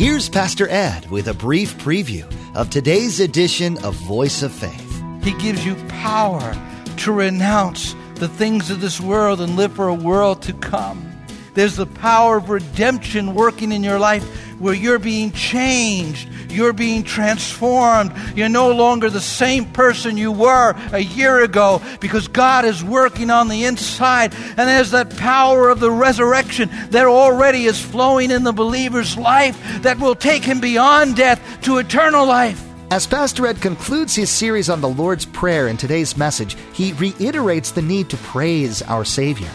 Here's Pastor Ed with a brief preview of today's edition of Voice of Faith. He gives you power to renounce the things of this world and live for a world to come. There's the power of redemption working in your life where you're being changed, you're being transformed. You're no longer the same person you were a year ago because God is working on the inside. And there's that power of the resurrection that already is flowing in the believer's life that will take him beyond death to eternal life. As Pastor Ed concludes his series on the Lord's Prayer in today's message, he reiterates the need to praise our Savior.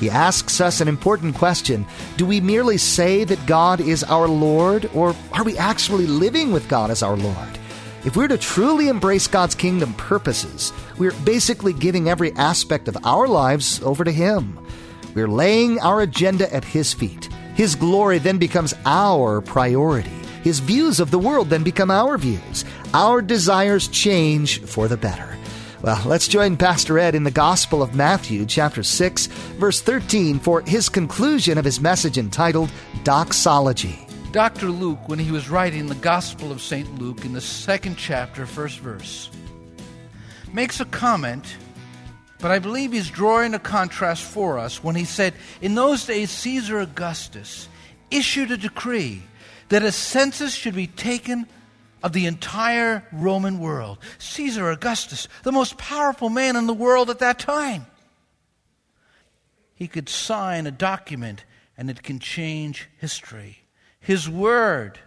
He asks us an important question Do we merely say that God is our Lord, or are we actually living with God as our Lord? If we're to truly embrace God's kingdom purposes, we're basically giving every aspect of our lives over to Him. We're laying our agenda at His feet. His glory then becomes our priority. His views of the world then become our views. Our desires change for the better. Well, let's join Pastor Ed in the Gospel of Matthew, chapter 6, verse 13, for his conclusion of his message entitled Doxology. Dr. Luke, when he was writing the Gospel of St. Luke in the second chapter, first verse, makes a comment, but I believe he's drawing a contrast for us when he said, In those days, Caesar Augustus issued a decree that a census should be taken of the entire Roman world. Caesar Augustus, the most powerful man in the world at that time. He could sign a document and it can change history. His word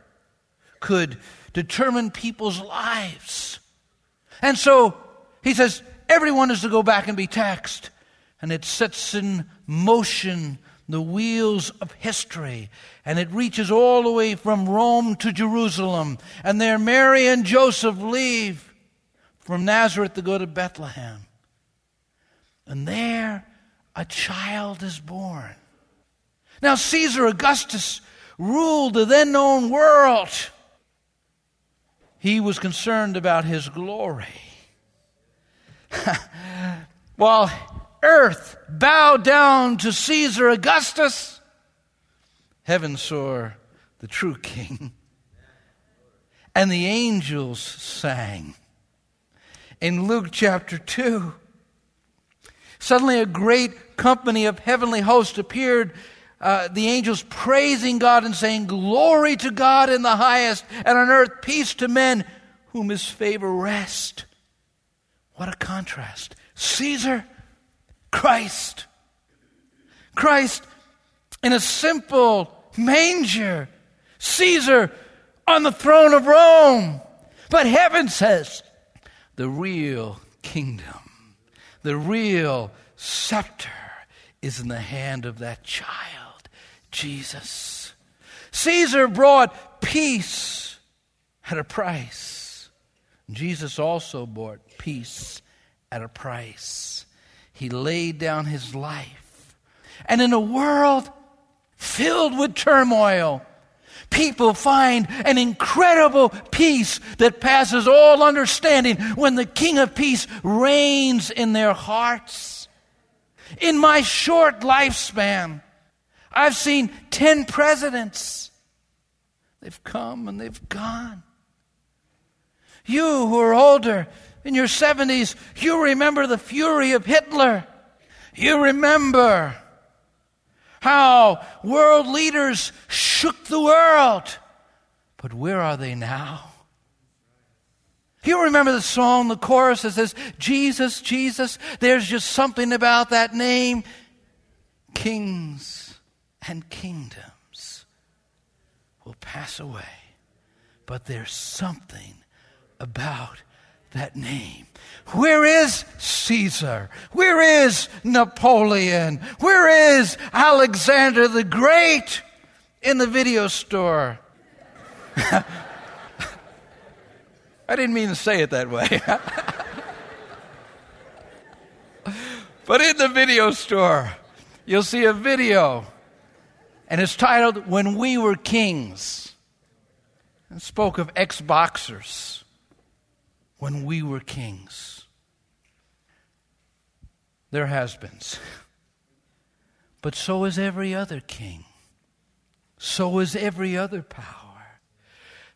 could determine people's lives. And so he says everyone is to go back and be taxed. And it sets in motion the wheels of history. And it reaches all the way from Rome to Jerusalem. And there Mary and Joseph leave from Nazareth to go to Bethlehem. And there a child is born. Now, Caesar Augustus ruled the then known world. He was concerned about his glory. While earth bow down to Caesar Augustus, heaven saw the true king. And the angels sang. In Luke chapter 2, suddenly a great company of heavenly hosts appeared. Uh, the angels praising God and saying, Glory to God in the highest, and on earth peace to men whom his favor rests. What a contrast. Caesar Christ. Christ in a simple manger. Caesar on the throne of Rome. But heaven says the real kingdom, the real scepter is in the hand of that child, Jesus. Caesar brought peace at a price. Jesus also bought peace at a price. He laid down his life. And in a world filled with turmoil, people find an incredible peace that passes all understanding when the King of Peace reigns in their hearts. In my short lifespan, I've seen 10 presidents. They've come and they've gone. You who are older, in your 70s, you remember the fury of Hitler. You remember how world leaders shook the world. But where are they now? You remember the song, the chorus that says, Jesus, Jesus, there's just something about that name. Kings and kingdoms will pass away, but there's something about that name. Where is Caesar? Where is Napoleon? Where is Alexander the Great? In the video store. I didn't mean to say it that way. but in the video store, you'll see a video, and it's titled When We Were Kings. It spoke of ex boxers when we were kings. There has been. But so is every other king. So is every other power.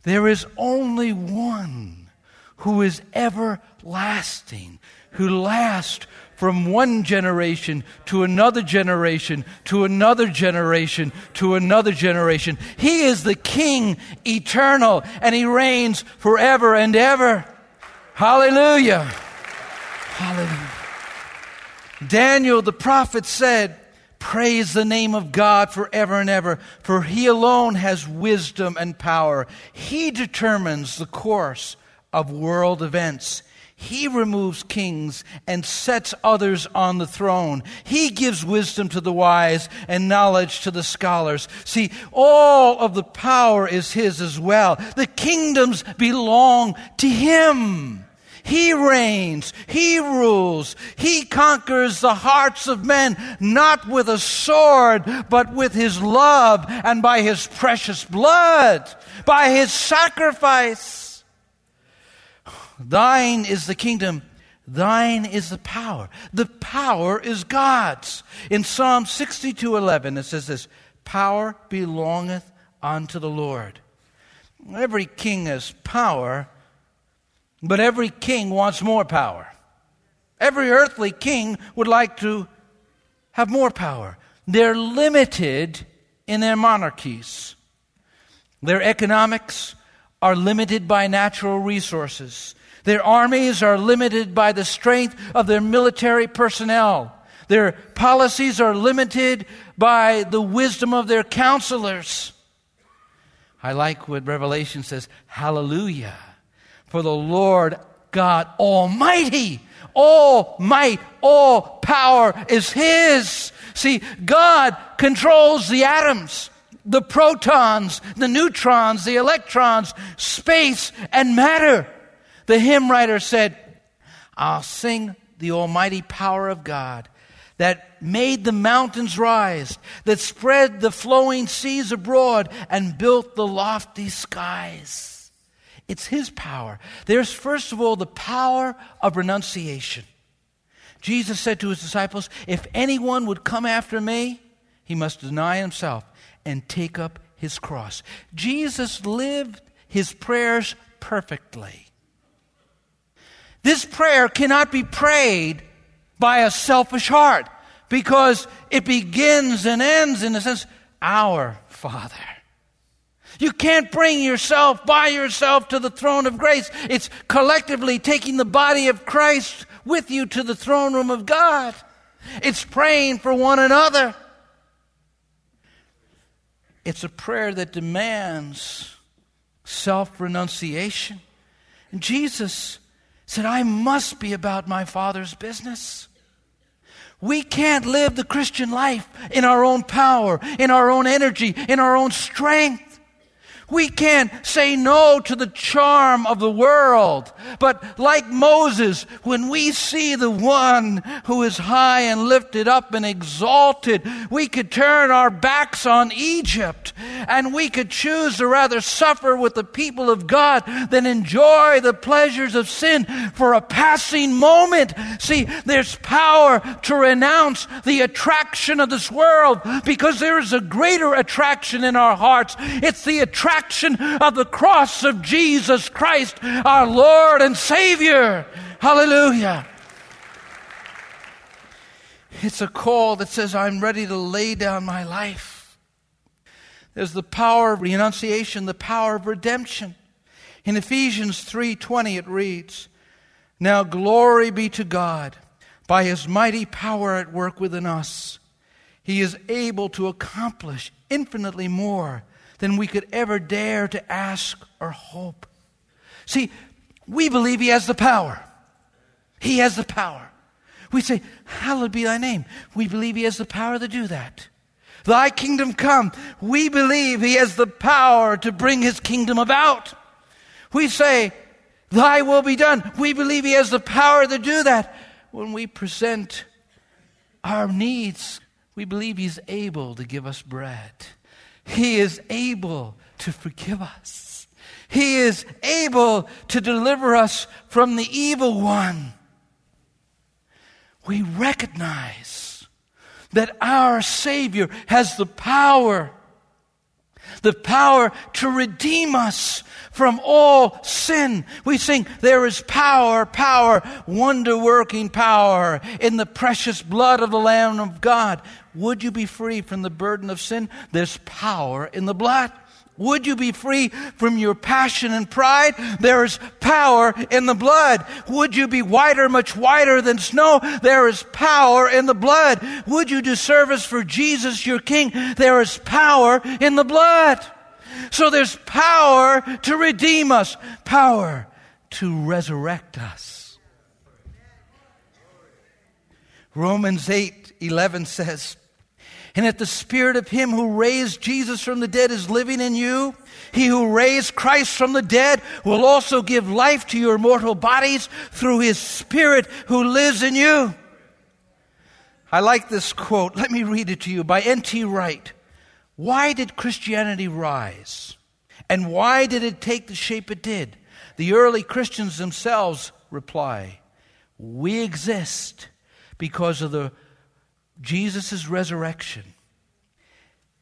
There is only one who is everlasting, who lasts from one generation to another generation to another generation to another generation. He is the King eternal and he reigns forever and ever. Hallelujah. Hallelujah. Daniel the prophet said, Praise the name of God forever and ever, for he alone has wisdom and power. He determines the course of world events. He removes kings and sets others on the throne. He gives wisdom to the wise and knowledge to the scholars. See, all of the power is His as well. The kingdoms belong to Him. He reigns. He rules. He conquers the hearts of men, not with a sword, but with His love and by His precious blood, by His sacrifice. Thine is the kingdom. Thine is the power. The power is God's. In Psalm 62 11, it says this Power belongeth unto the Lord. Every king has power, but every king wants more power. Every earthly king would like to have more power. They're limited in their monarchies. Their economics are limited by natural resources. Their armies are limited by the strength of their military personnel. Their policies are limited by the wisdom of their counselors. I like what Revelation says Hallelujah for the Lord God Almighty. All might, all power is His. See, God controls the atoms, the protons, the neutrons, the electrons, space, and matter. The hymn writer said, I'll sing the almighty power of God that made the mountains rise, that spread the flowing seas abroad, and built the lofty skies. It's His power. There's, first of all, the power of renunciation. Jesus said to His disciples, If anyone would come after me, he must deny himself and take up his cross. Jesus lived his prayers perfectly. This prayer cannot be prayed by a selfish heart because it begins and ends in the sense, Our Father. You can't bring yourself by yourself to the throne of grace. It's collectively taking the body of Christ with you to the throne room of God. It's praying for one another. It's a prayer that demands self renunciation. And Jesus said, I must be about my Father's business. We can't live the Christian life in our own power, in our own energy, in our own strength. We can't say no to the charm of the world. But like Moses, when we see the one who is high and lifted up and exalted, we could turn our backs on Egypt and we could choose to rather suffer with the people of God than enjoy the pleasures of sin for a passing moment. See, there's power to renounce the attraction of this world because there is a greater attraction in our hearts. It's the attraction of the cross of Jesus Christ, our Lord and Savior. Hallelujah. It's a call that says, I'm ready to lay down my life. There's the power of renunciation, the power of redemption. In Ephesians 3:20 it reads, "Now glory be to God by his mighty power at work within us. He is able to accomplish infinitely more than we could ever dare to ask or hope. See, we believe He has the power. He has the power. We say, Hallowed be thy name. We believe He has the power to do that. Thy kingdom come. We believe He has the power to bring His kingdom about. We say, Thy will be done. We believe He has the power to do that. When we present our needs, we believe He's able to give us bread. He is able to forgive us. He is able to deliver us from the evil one. We recognize that our Savior has the power the power to redeem us from all sin. We sing, There is power, power, wonder working power in the precious blood of the Lamb of God. Would you be free from the burden of sin? There's power in the blood. Would you be free from your passion and pride? There is power in the blood. Would you be whiter, much whiter than snow? There is power in the blood. Would you do service for Jesus, your King? There is power in the blood. So there's power to redeem us, power to resurrect us. Romans 8 11 says, and that the spirit of him who raised Jesus from the dead is living in you, he who raised Christ from the dead will also give life to your mortal bodies through his spirit who lives in you. I like this quote. Let me read it to you by N.T. Wright. Why did Christianity rise? And why did it take the shape it did? The early Christians themselves reply, We exist because of the Jesus' resurrection.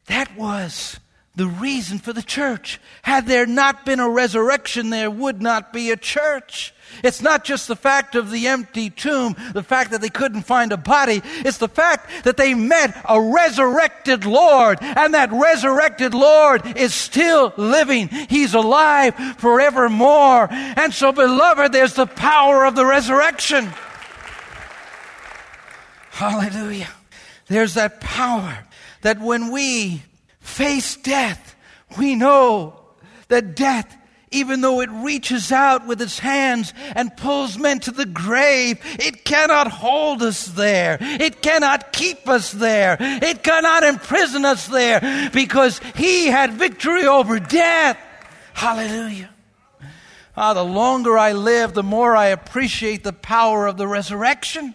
That was the reason for the church. Had there not been a resurrection, there would not be a church. It's not just the fact of the empty tomb, the fact that they couldn't find a body. It's the fact that they met a resurrected Lord, and that resurrected Lord is still living. He's alive forevermore. And so, beloved, there's the power of the resurrection. Hallelujah. There's that power that when we face death, we know that death, even though it reaches out with its hands and pulls men to the grave, it cannot hold us there. It cannot keep us there. It cannot imprison us there because He had victory over death. Hallelujah. Ah, the longer I live, the more I appreciate the power of the resurrection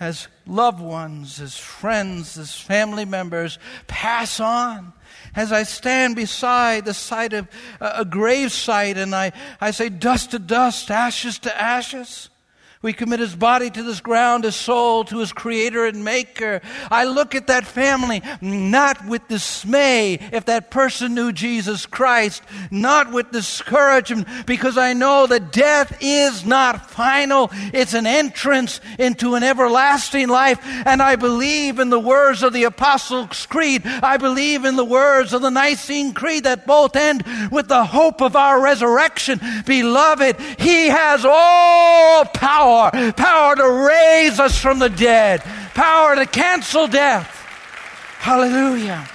as loved ones, as friends, as family members pass on. As I stand beside the site of a grave site and I, I say, dust to dust, ashes to ashes. We commit his body to this ground, his soul to his creator and maker. I look at that family not with dismay if that person knew Jesus Christ, not with discouragement, because I know that death is not final. It's an entrance into an everlasting life. And I believe in the words of the Apostles' Creed. I believe in the words of the Nicene Creed that both end with the hope of our resurrection. Beloved, he has all power power power to raise us from the dead, power to cancel death. Hallelujah.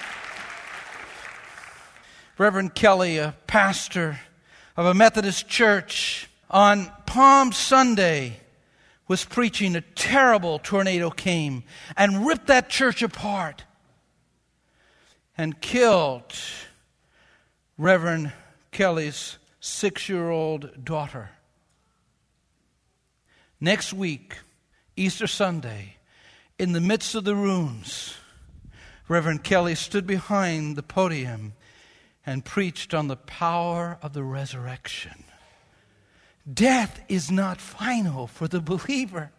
Reverend Kelly, a pastor of a Methodist church, on Palm Sunday was preaching. A terrible tornado came and ripped that church apart and killed Reverend Kelly's six year old daughter. Next week, Easter Sunday, in the midst of the ruins, Reverend Kelly stood behind the podium and preached on the power of the resurrection. Death is not final for the believer.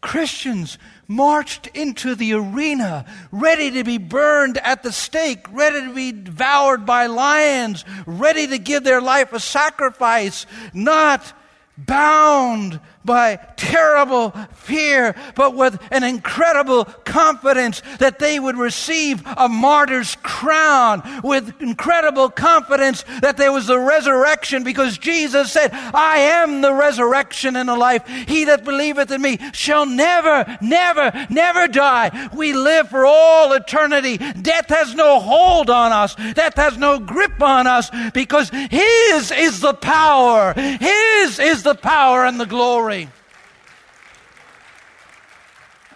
Christians marched into the arena ready to be burned at the stake, ready to be devoured by lions, ready to give their life a sacrifice, not bound by terrible fear, but with an incredible confidence that they would receive a martyr's crown, with incredible confidence that there was a resurrection because Jesus said, I am the resurrection and the life. He that believeth in me shall never, never, never die. We live for all eternity. Death has no hold on us. Death has no grip on us because His is the power. His is the power and the glory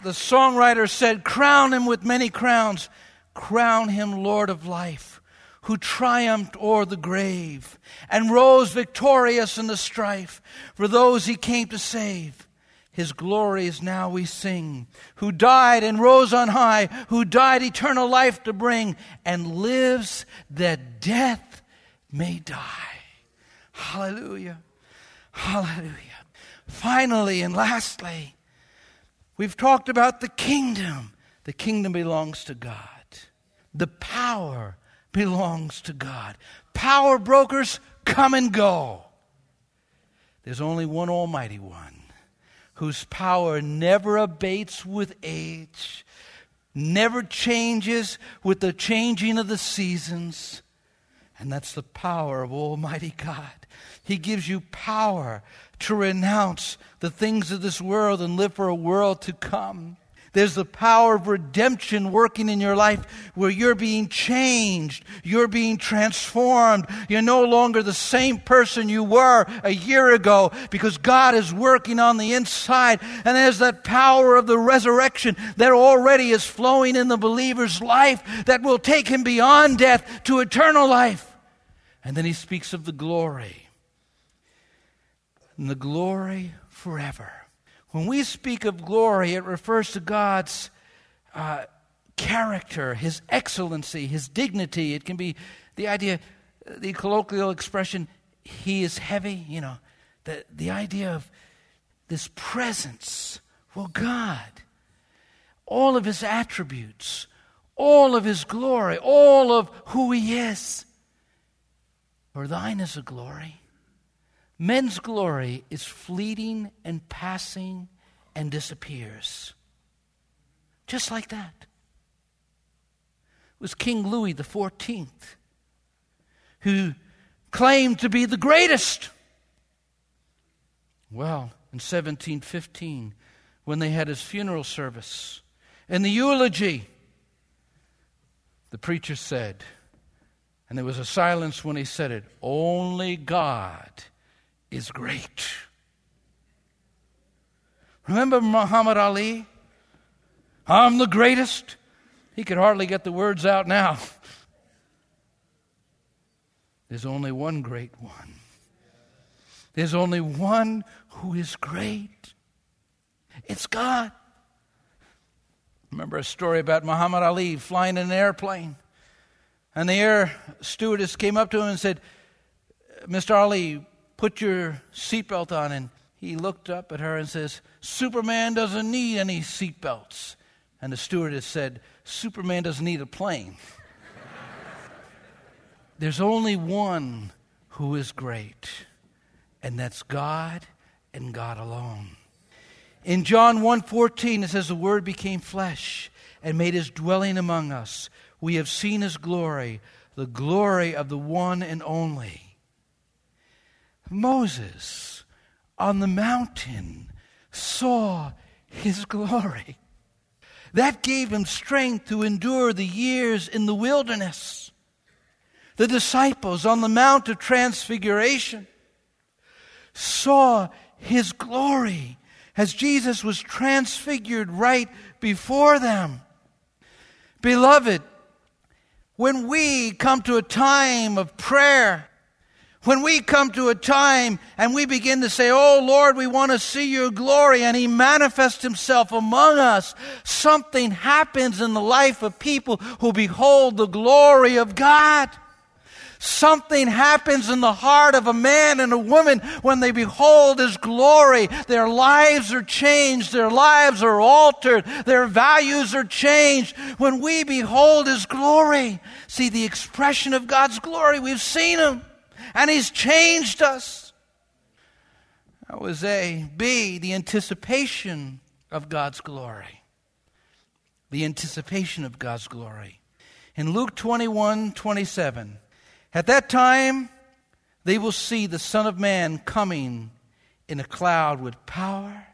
the songwriter said, Crown him with many crowns, crown him Lord of life, who triumphed o'er the grave and rose victorious in the strife for those he came to save. His glories now we sing, who died and rose on high, who died eternal life to bring, and lives that death may die. Hallelujah. Hallelujah. Finally and lastly, We've talked about the kingdom. The kingdom belongs to God. The power belongs to God. Power brokers come and go. There's only one Almighty One whose power never abates with age, never changes with the changing of the seasons. And that's the power of Almighty God. He gives you power to renounce the things of this world and live for a world to come. There's the power of redemption working in your life where you're being changed. You're being transformed. You're no longer the same person you were a year ago because God is working on the inside. And there's that power of the resurrection that already is flowing in the believer's life that will take him beyond death to eternal life. And then he speaks of the glory. And the glory forever. When we speak of glory, it refers to God's uh, character, His excellency, His dignity. It can be the idea, the colloquial expression, He is heavy, you know, the, the idea of this presence. Well, God, all of His attributes, all of His glory, all of who He is. For thine is a glory Men's glory is fleeting and passing and disappears. Just like that. It was King Louis XIV who claimed to be the greatest. Well, in 1715, when they had his funeral service, in the eulogy, the preacher said, and there was a silence when he said it, only God is great. Remember Muhammad Ali? I'm the greatest. He could hardly get the words out now. There's only one great one. There's only one who is great. It's God. Remember a story about Muhammad Ali flying in an airplane. And the air stewardess came up to him and said, Mr. Ali, put your seatbelt on. And he looked up at her and says, Superman doesn't need any seatbelts. And the stewardess said, Superman doesn't need a plane. There's only one who is great, and that's God and God alone. In John 1:14 it says the word became flesh and made his dwelling among us. We have seen his glory, the glory of the one and only Moses on the mountain saw his glory. That gave him strength to endure the years in the wilderness. The disciples on the Mount of Transfiguration saw his glory as Jesus was transfigured right before them. Beloved, when we come to a time of prayer, when we come to a time and we begin to say, Oh Lord, we want to see your glory, and He manifests Himself among us, something happens in the life of people who behold the glory of God. Something happens in the heart of a man and a woman when they behold His glory. Their lives are changed. Their lives are altered. Their values are changed when we behold His glory. See the expression of God's glory. We've seen Him and He's changed us. That was A. B, the anticipation of God's glory. The anticipation of God's glory. In Luke 21 27, at that time they will see the Son of Man coming in a cloud with power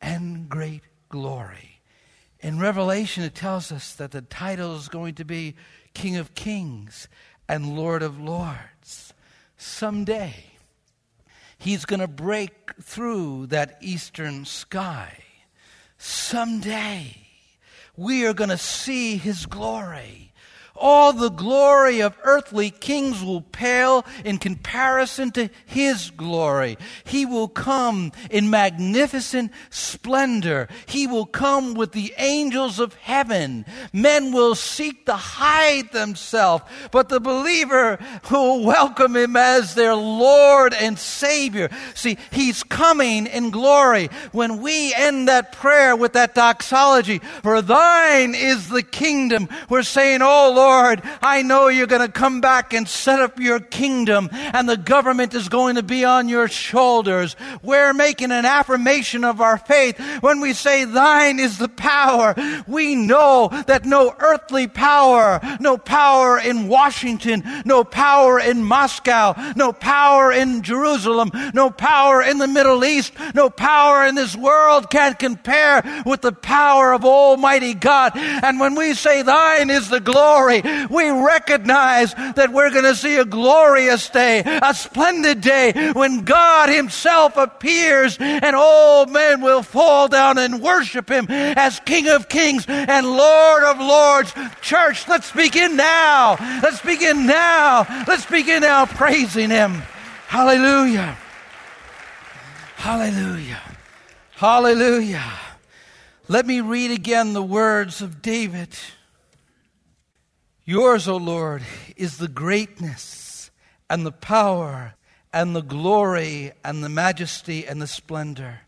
and great glory. In Revelation, it tells us that the title is going to be King of Kings and Lord of Lords someday he's going to break through that eastern sky. Someday we are going to see his glory all the glory of earthly kings will pale in comparison to his glory. He will come in magnificent splendor. He will come with the angels of heaven. Men will seek to hide themselves, but the believer will welcome him as their Lord and Savior. See, he's coming in glory. When we end that prayer with that doxology, for thine is the kingdom, we're saying, Oh Lord, Lord, I know you're going to come back and set up your kingdom and the government is going to be on your shoulders. We're making an affirmation of our faith when we say thine is the power. We know that no earthly power, no power in Washington, no power in Moscow, no power in Jerusalem, no power in the Middle East, no power in this world can compare with the power of Almighty God. And when we say thine is the glory, we recognize that we're going to see a glorious day, a splendid day when God himself appears and all men will fall down and worship him as King of Kings and Lord of Lords. Church, let's begin now. Let's begin now. Let's begin now praising him. Hallelujah. Hallelujah. Hallelujah. Let me read again the words of David. Yours, O Lord, is the greatness and the power and the glory and the majesty and the splendor.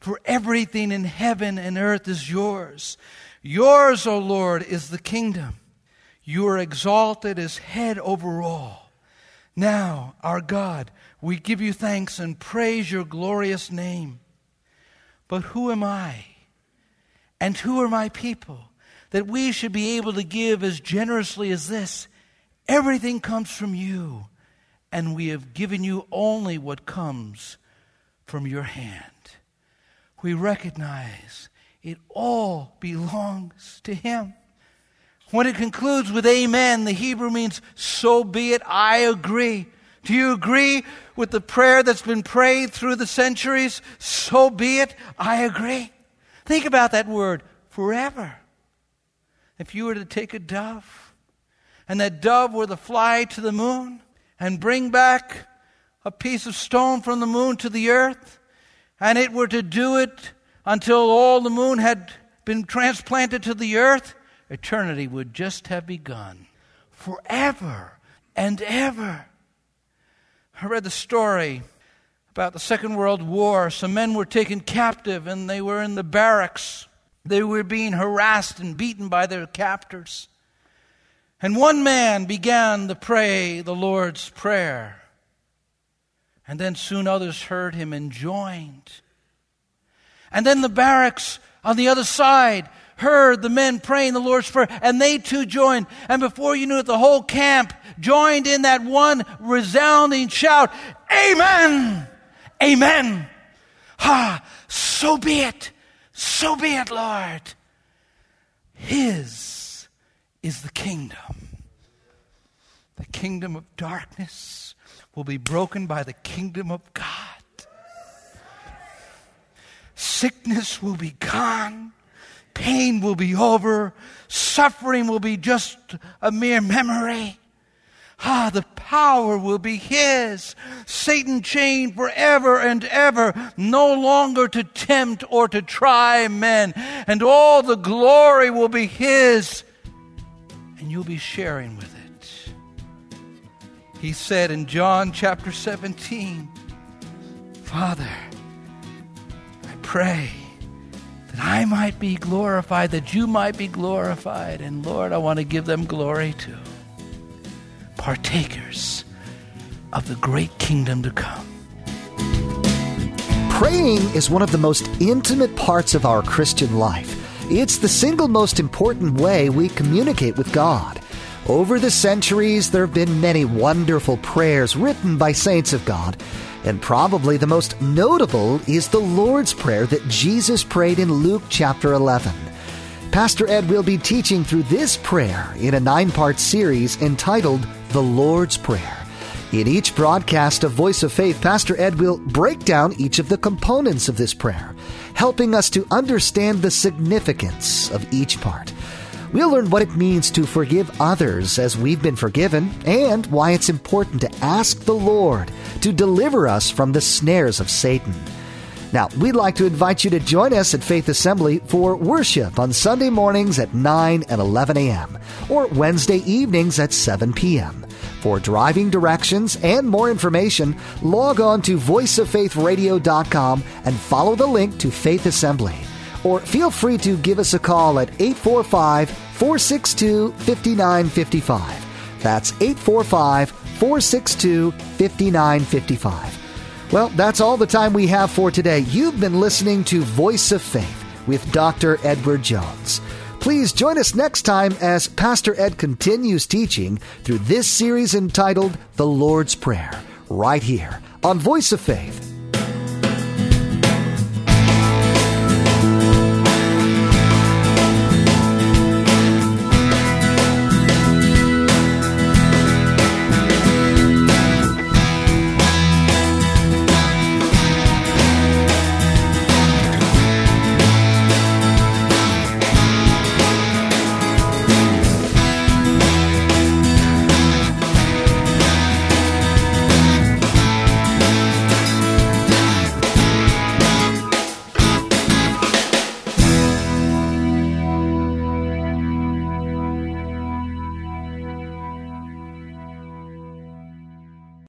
For everything in heaven and earth is yours. Yours, O Lord, is the kingdom. You are exalted as head over all. Now, our God, we give you thanks and praise your glorious name. But who am I? And who are my people? That we should be able to give as generously as this. Everything comes from you, and we have given you only what comes from your hand. We recognize it all belongs to Him. When it concludes with Amen, the Hebrew means, So be it, I agree. Do you agree with the prayer that's been prayed through the centuries? So be it, I agree. Think about that word, forever. If you were to take a dove, and that dove were to fly to the moon and bring back a piece of stone from the moon to the earth, and it were to do it until all the moon had been transplanted to the earth, eternity would just have begun. Forever and ever. I read the story about the Second World War. Some men were taken captive and they were in the barracks. They were being harassed and beaten by their captors. And one man began to pray the Lord's Prayer. And then soon others heard him and joined. And then the barracks on the other side heard the men praying the Lord's Prayer, and they too joined. And before you knew it, the whole camp joined in that one resounding shout Amen! Amen. Ha, so be it. So be it, Lord. His is the kingdom. The kingdom of darkness will be broken by the kingdom of God. Sickness will be gone. Pain will be over. Suffering will be just a mere memory. Ah, the power will be His. Satan chained forever and ever, no longer to tempt or to try men. And all the glory will be His. And you'll be sharing with it. He said in John chapter 17, Father, I pray that I might be glorified, that you might be glorified. And Lord, I want to give them glory too partakers of the great kingdom to come. Praying is one of the most intimate parts of our Christian life. It's the single most important way we communicate with God. Over the centuries, there have been many wonderful prayers written by saints of God, and probably the most notable is the Lord's Prayer that Jesus prayed in Luke chapter 11. Pastor Ed will be teaching through this prayer in a nine part series entitled The Lord's Prayer. In each broadcast of Voice of Faith, Pastor Ed will break down each of the components of this prayer, helping us to understand the significance of each part. We'll learn what it means to forgive others as we've been forgiven and why it's important to ask the Lord to deliver us from the snares of Satan. Now, we'd like to invite you to join us at Faith Assembly for worship on Sunday mornings at 9 and 11 a.m. or Wednesday evenings at 7 p.m. For driving directions and more information, log on to voiceoffaithradio.com and follow the link to Faith Assembly. Or feel free to give us a call at 845 462 5955. That's 845 462 5955. Well, that's all the time we have for today. You've been listening to Voice of Faith with Dr. Edward Jones. Please join us next time as Pastor Ed continues teaching through this series entitled The Lord's Prayer, right here on Voice of Faith